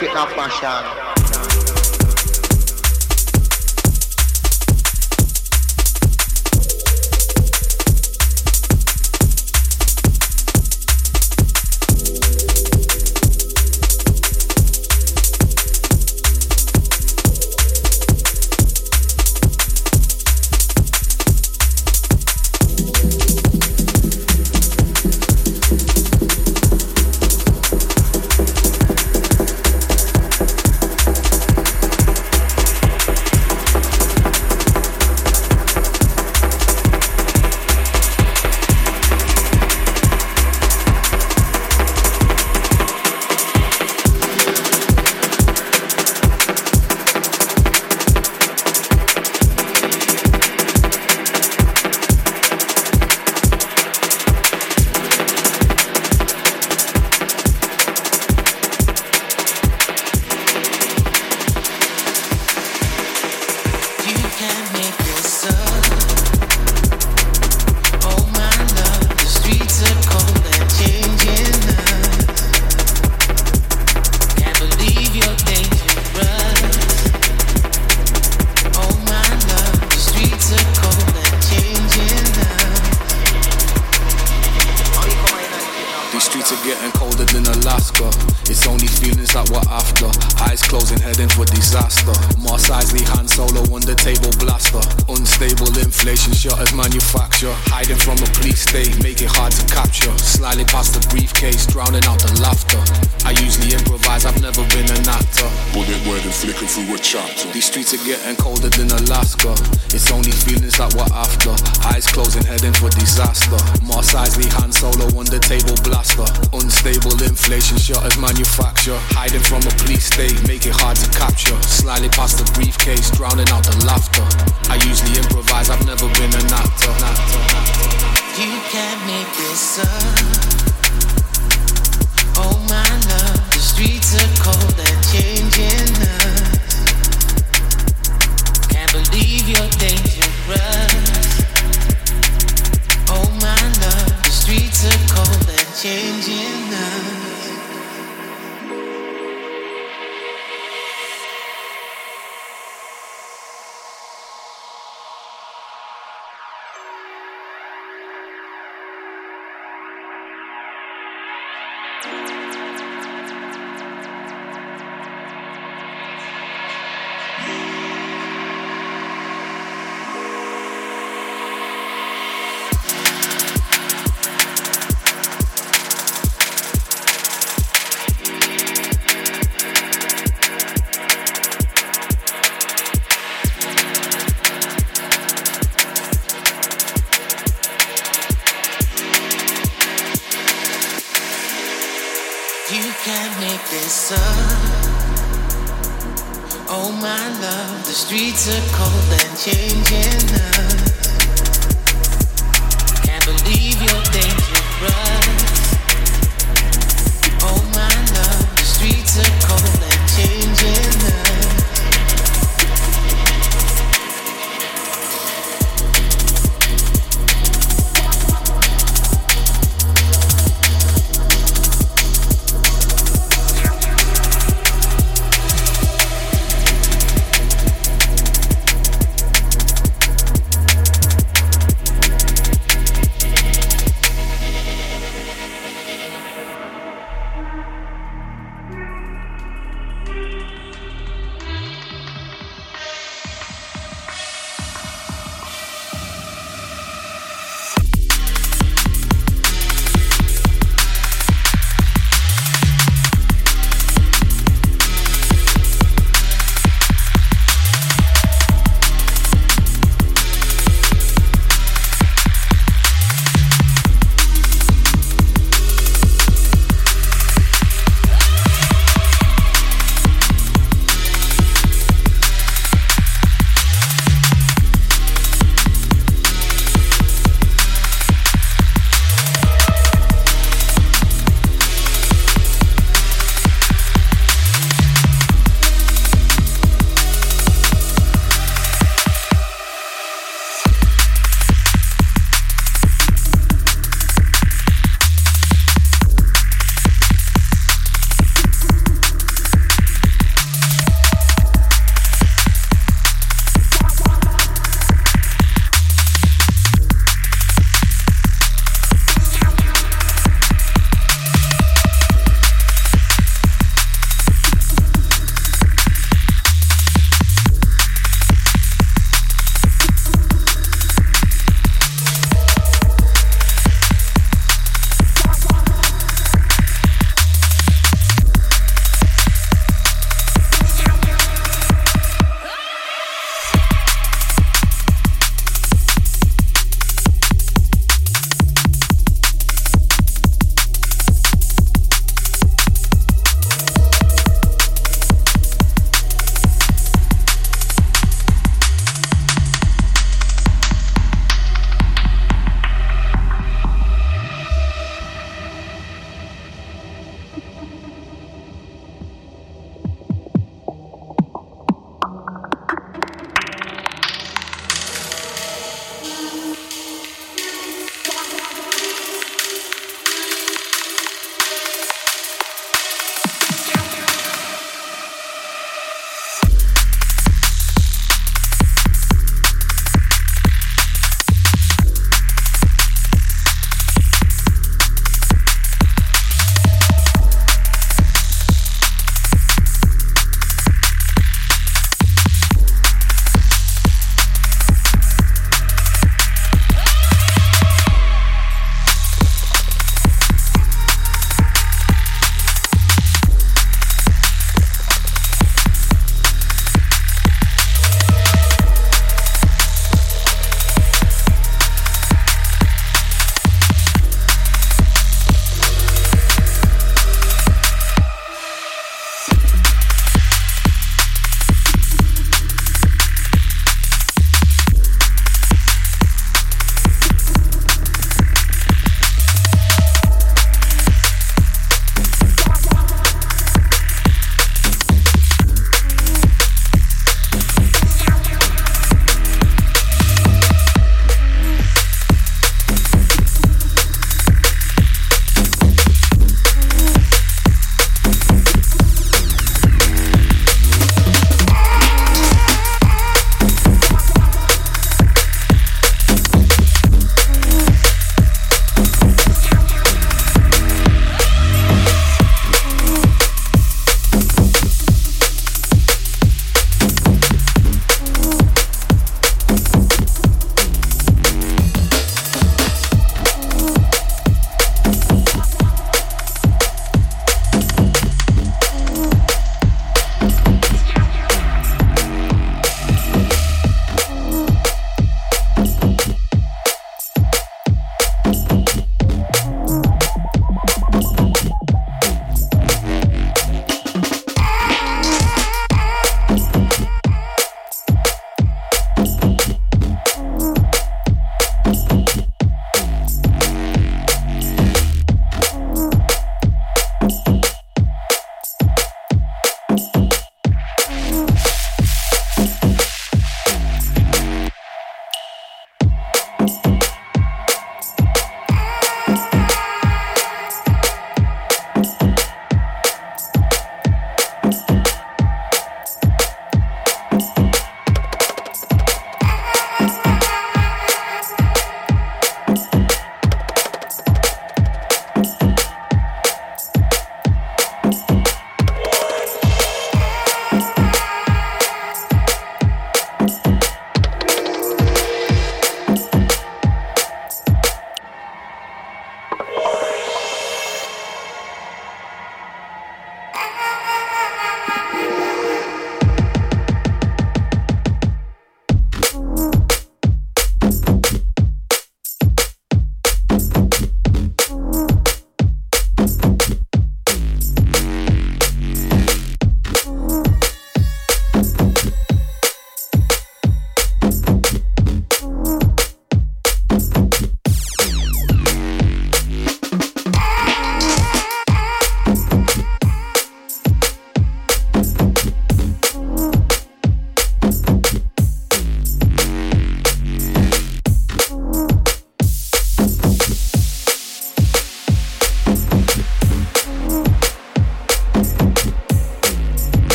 te apachar.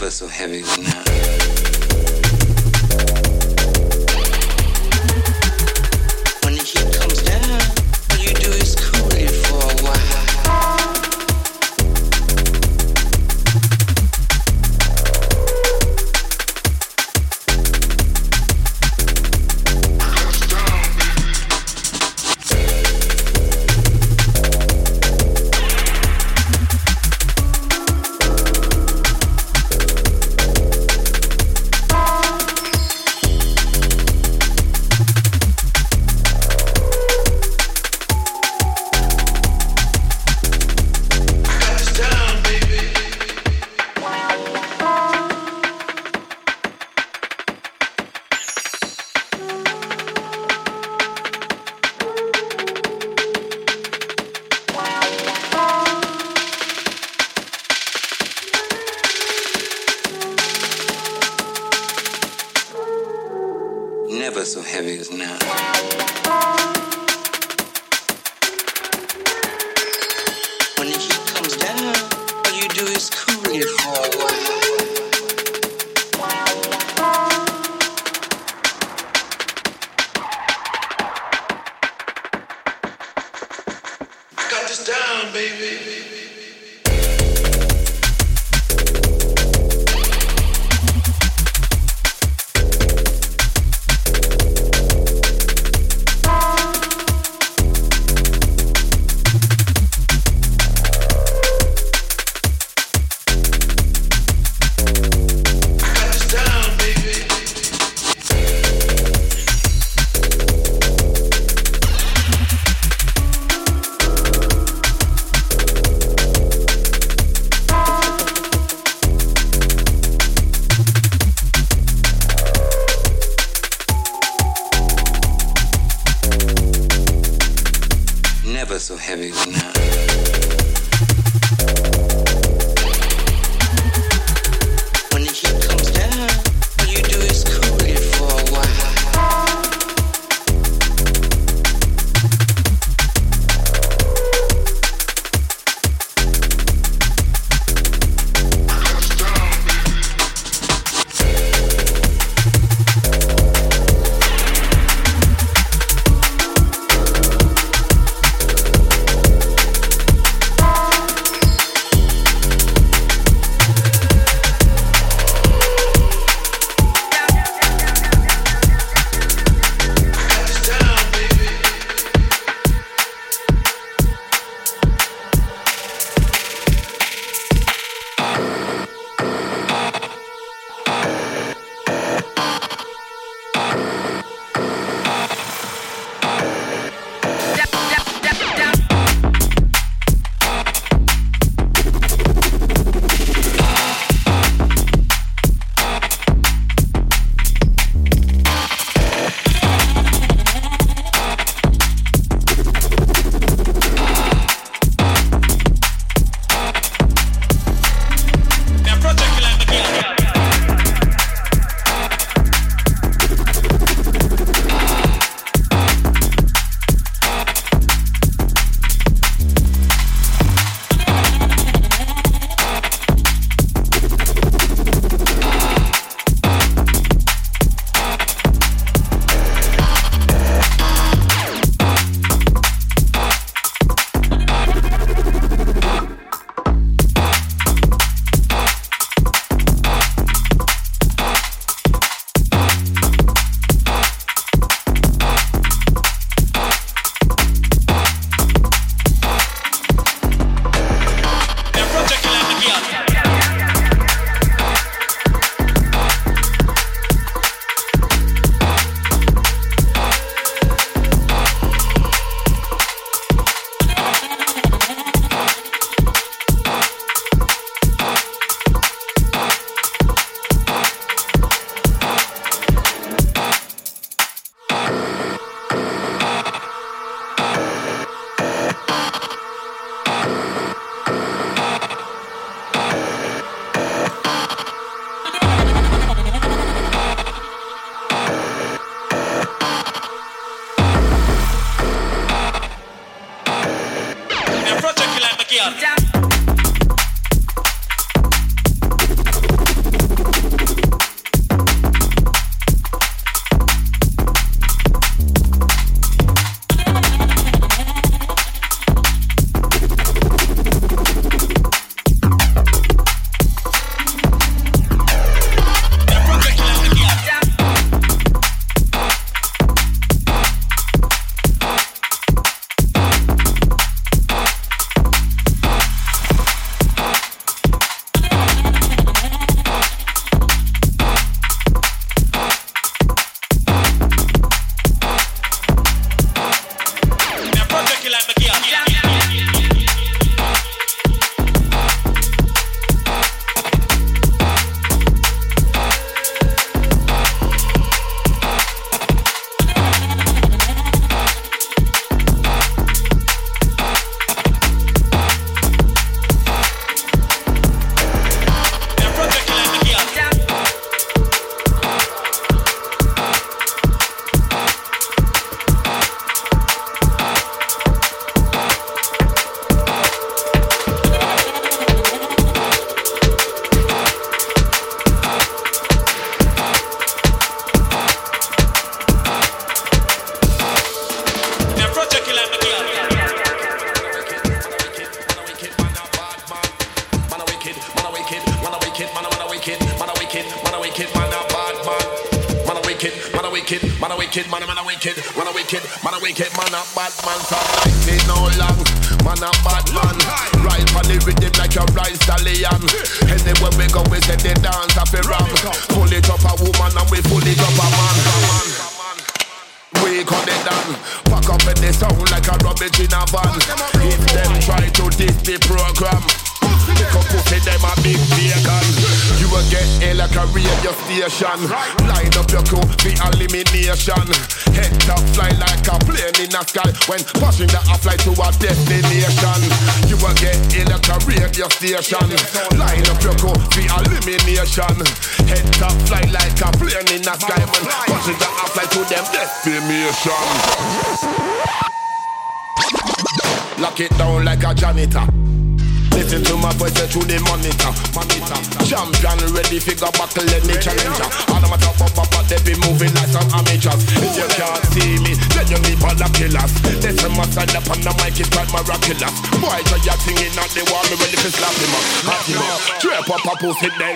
ever so heavy now.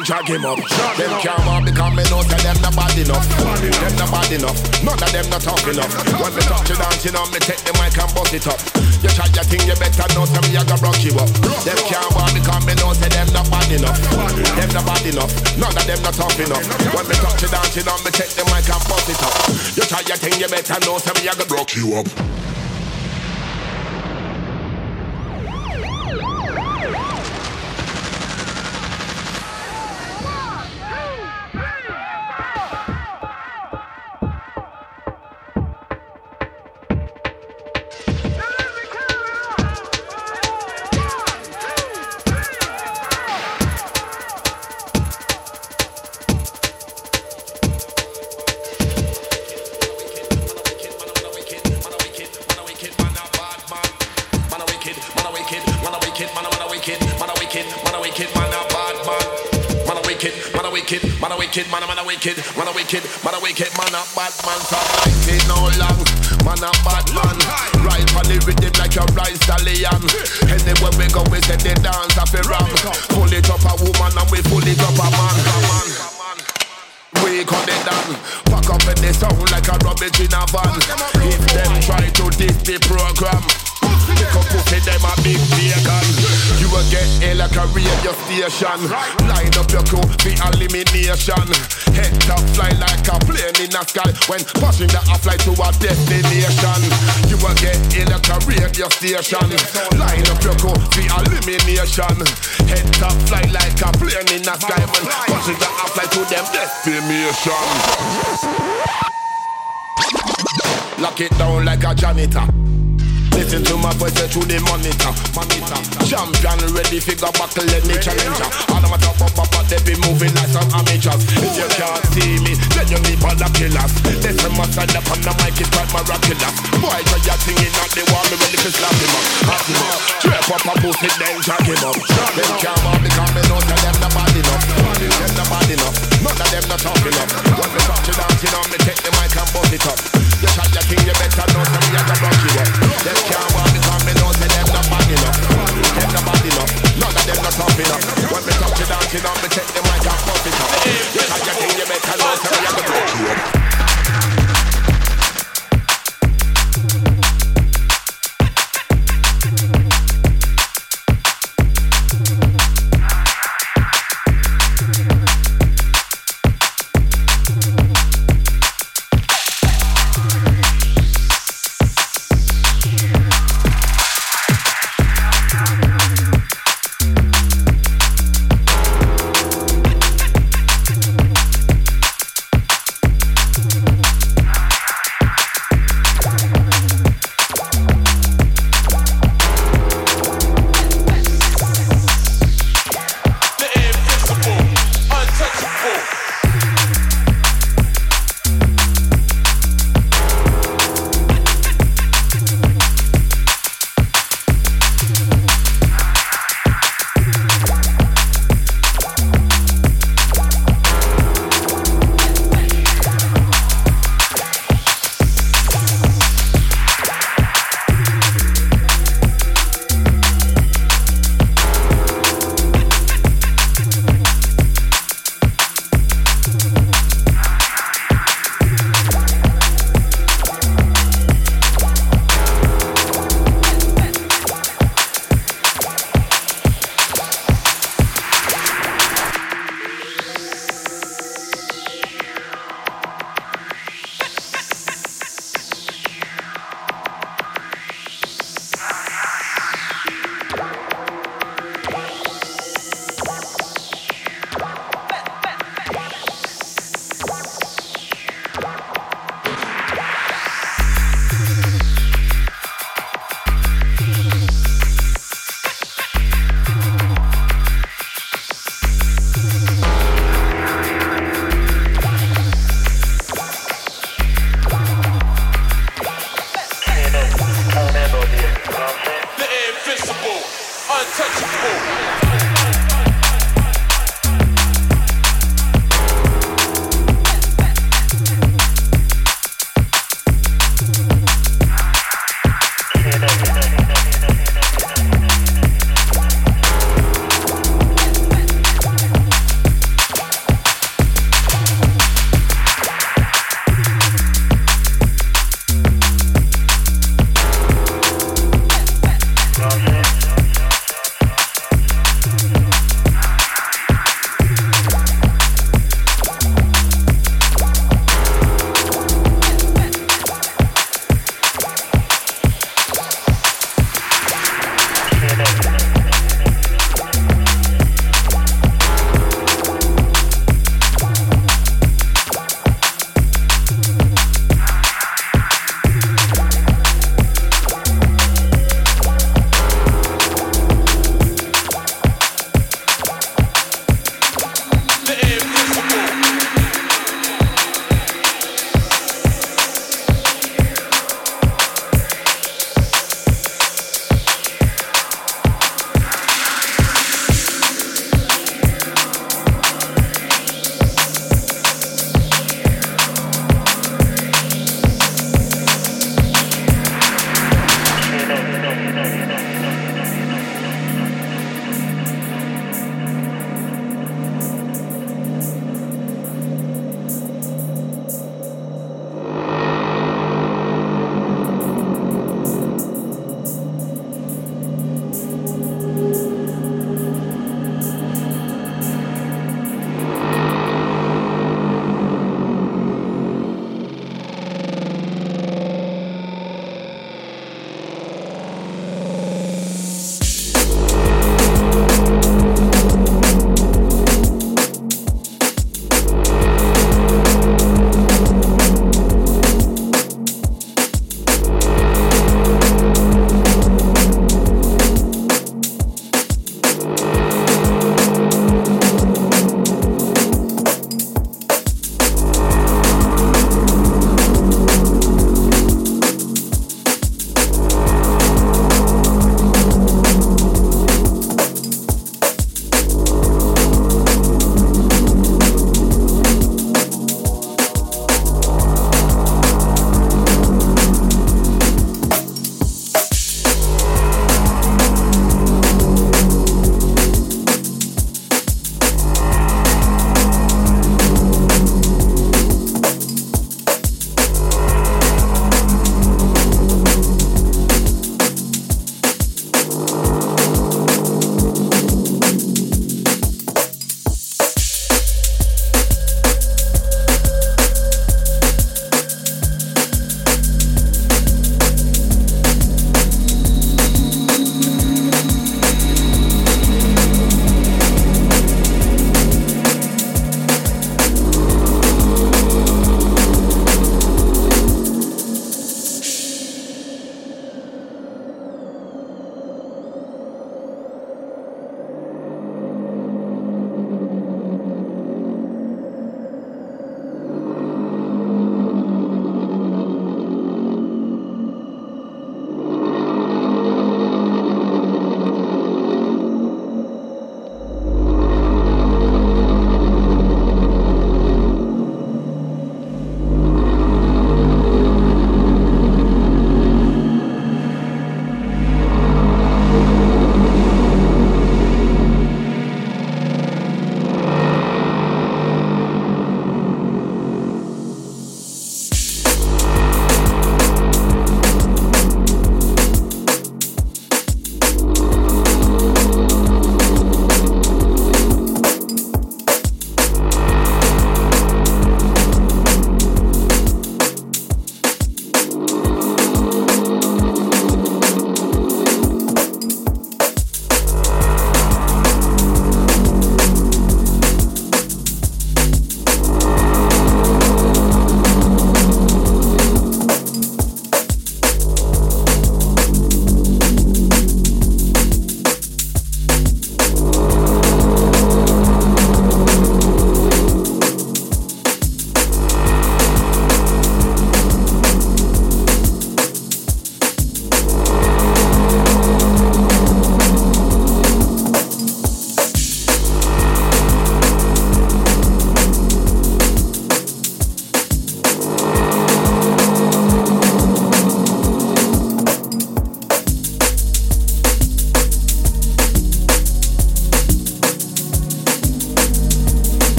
Then drag him up. Them can't want because me know that them not bad enough. Them not bad enough. None of them not tough enough. When me touch you dancing on me, take the mic and bust it up. You try your thing, you better know some me I got rock you up. Them can't want because me know say them not bad enough. Them not bad enough. None of them not tough enough. When me touch you dancing on me, take the mic and bust it up. You try your thing, you better know some me I got rock you up. Ill like a radio station. Line up your crew for elimination. Head top fly like a plane in the sky. When pushing the fly to a destination. You will get ill like a radio station. Line up your crew for elimination. Head top fly like a plane in the sky. When pushing the fly to them destination. Lock it down like a janitor. Listen to my voice through the monitor, monitor. Champion ready, figure battle any challenger. All of my top up, up, they be moving like some amateurs. If you can't see me, then you need for the killers. Listen, my stand up on the mic, it's quite miraculous. Boy, try your thing in at the wall, me ready to slap him up, slap him up. Trap up a pussy, then drag him up. Them can't want because me know that them not bad enough. Them not bad enough. None of them not tough enough. When me touch you dancing on me, take the mic and bust it up. You try your thing, you better know that me got rock you up. Them can't want because me know say them not bad enough. Them not bad enough. None of them not tough enough. When me touch you dancing on me, take the mic and bust it up. You try your thing, you better know say me got rock you up.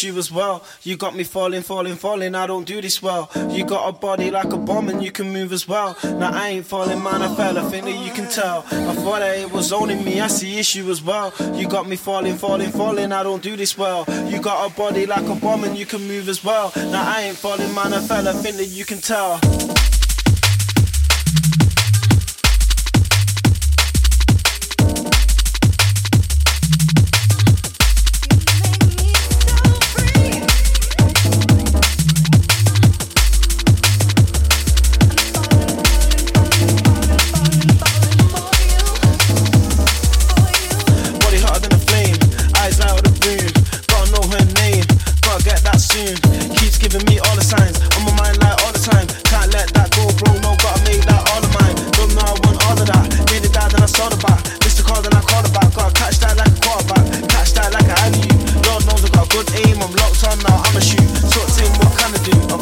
Issue as well. You got me falling, falling, falling, I don't do this well. You got a body like a bomb and you can move as well. Now I ain't falling, man, I fell, I think that you can tell. I thought that it was only me, that's the issue as well. You got me falling, falling, falling, I don't do this well. You got a body like a bomb and you can move as well. Now I ain't falling, man, I fell, I think that you can tell. I'm locked on now, I'ma shoot. Talk to him, what can I do? I'm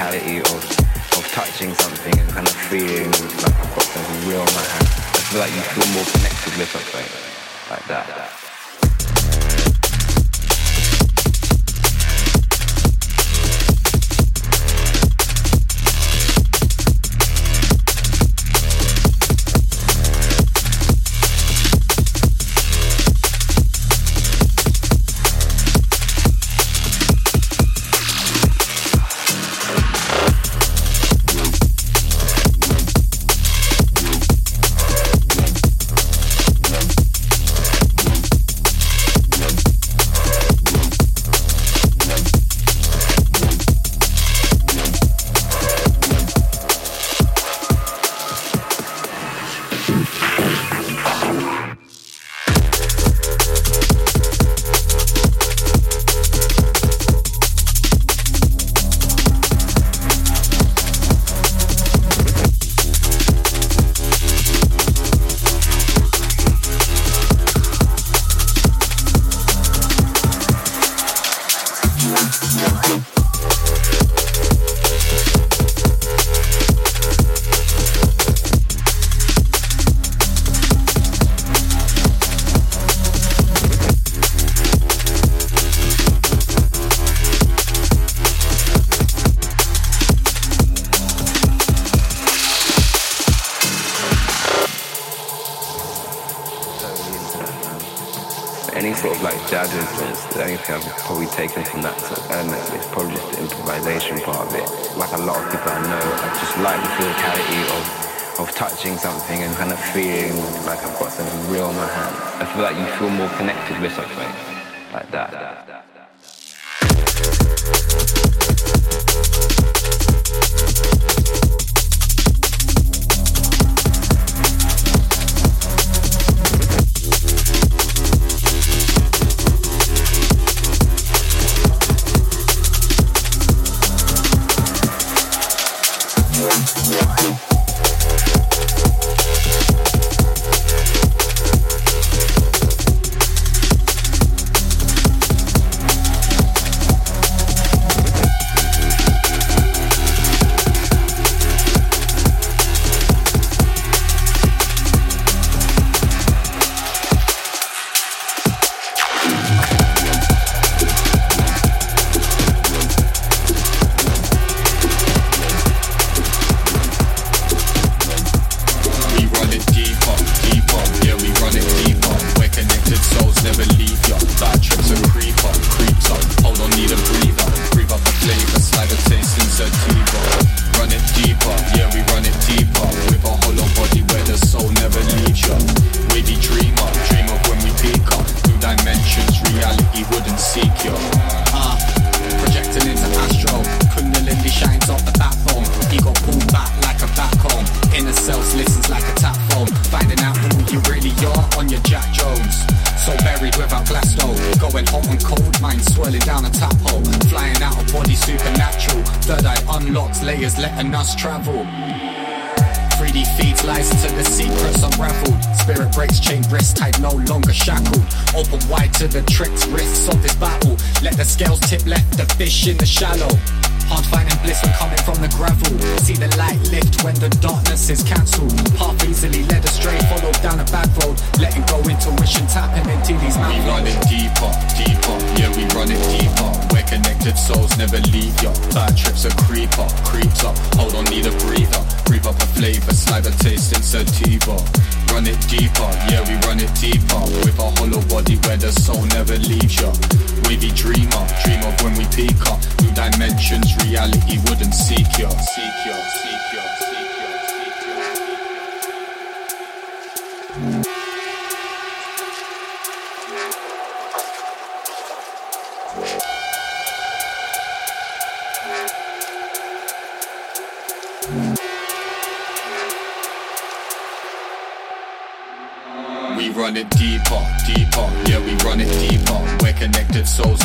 physicality of of touching something and kind of feeling like I've got something real in my hand. I feel like you feel more connected with something like that.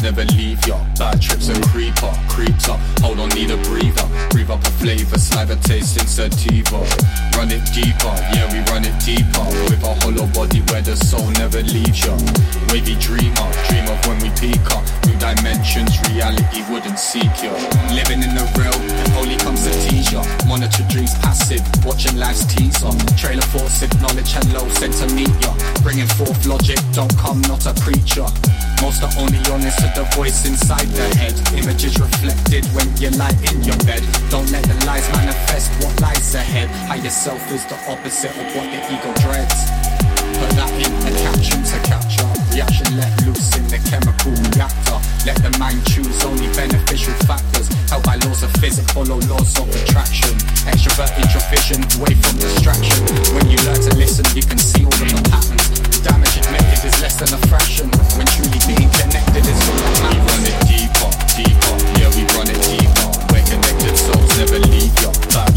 Never leave ya. Bad trips a creeper, creeps up. Hold on, need a breather. Breathe up a flavor, saliva tasting sativa. Run it deeper, yeah, we run it deeper. With a hollow body where the soul never leaves ya. Wavy dreamer, dream of when we peak up. New dimensions, reality wouldn't seek ya. Living in the real, Monitor dreams passive, watching life's teaser. Trailer thoughts, knowledge, hello, ya. Bringing forth logic, don't come, not a preacher. Most are only honest to the voice inside their head. Images reflected when you lie in your bed. Don't let the lies manifest what lies ahead. Higher self is the opposite of what the ego dreads. Put that in a caption to capture. Reaction let loose in the chemical reactor. Let the mind choose only beneficial factors. Held by laws of physics, follow laws of attraction. Extrovert introvision, away from distraction. When you learn to listen, you can see all of the patterns. Damage admitted is less than a fraction. When truly being connected is all that matters. We run it deeper, deeper. Yeah, we run it deeper. We're connected souls, never leave ya. Bad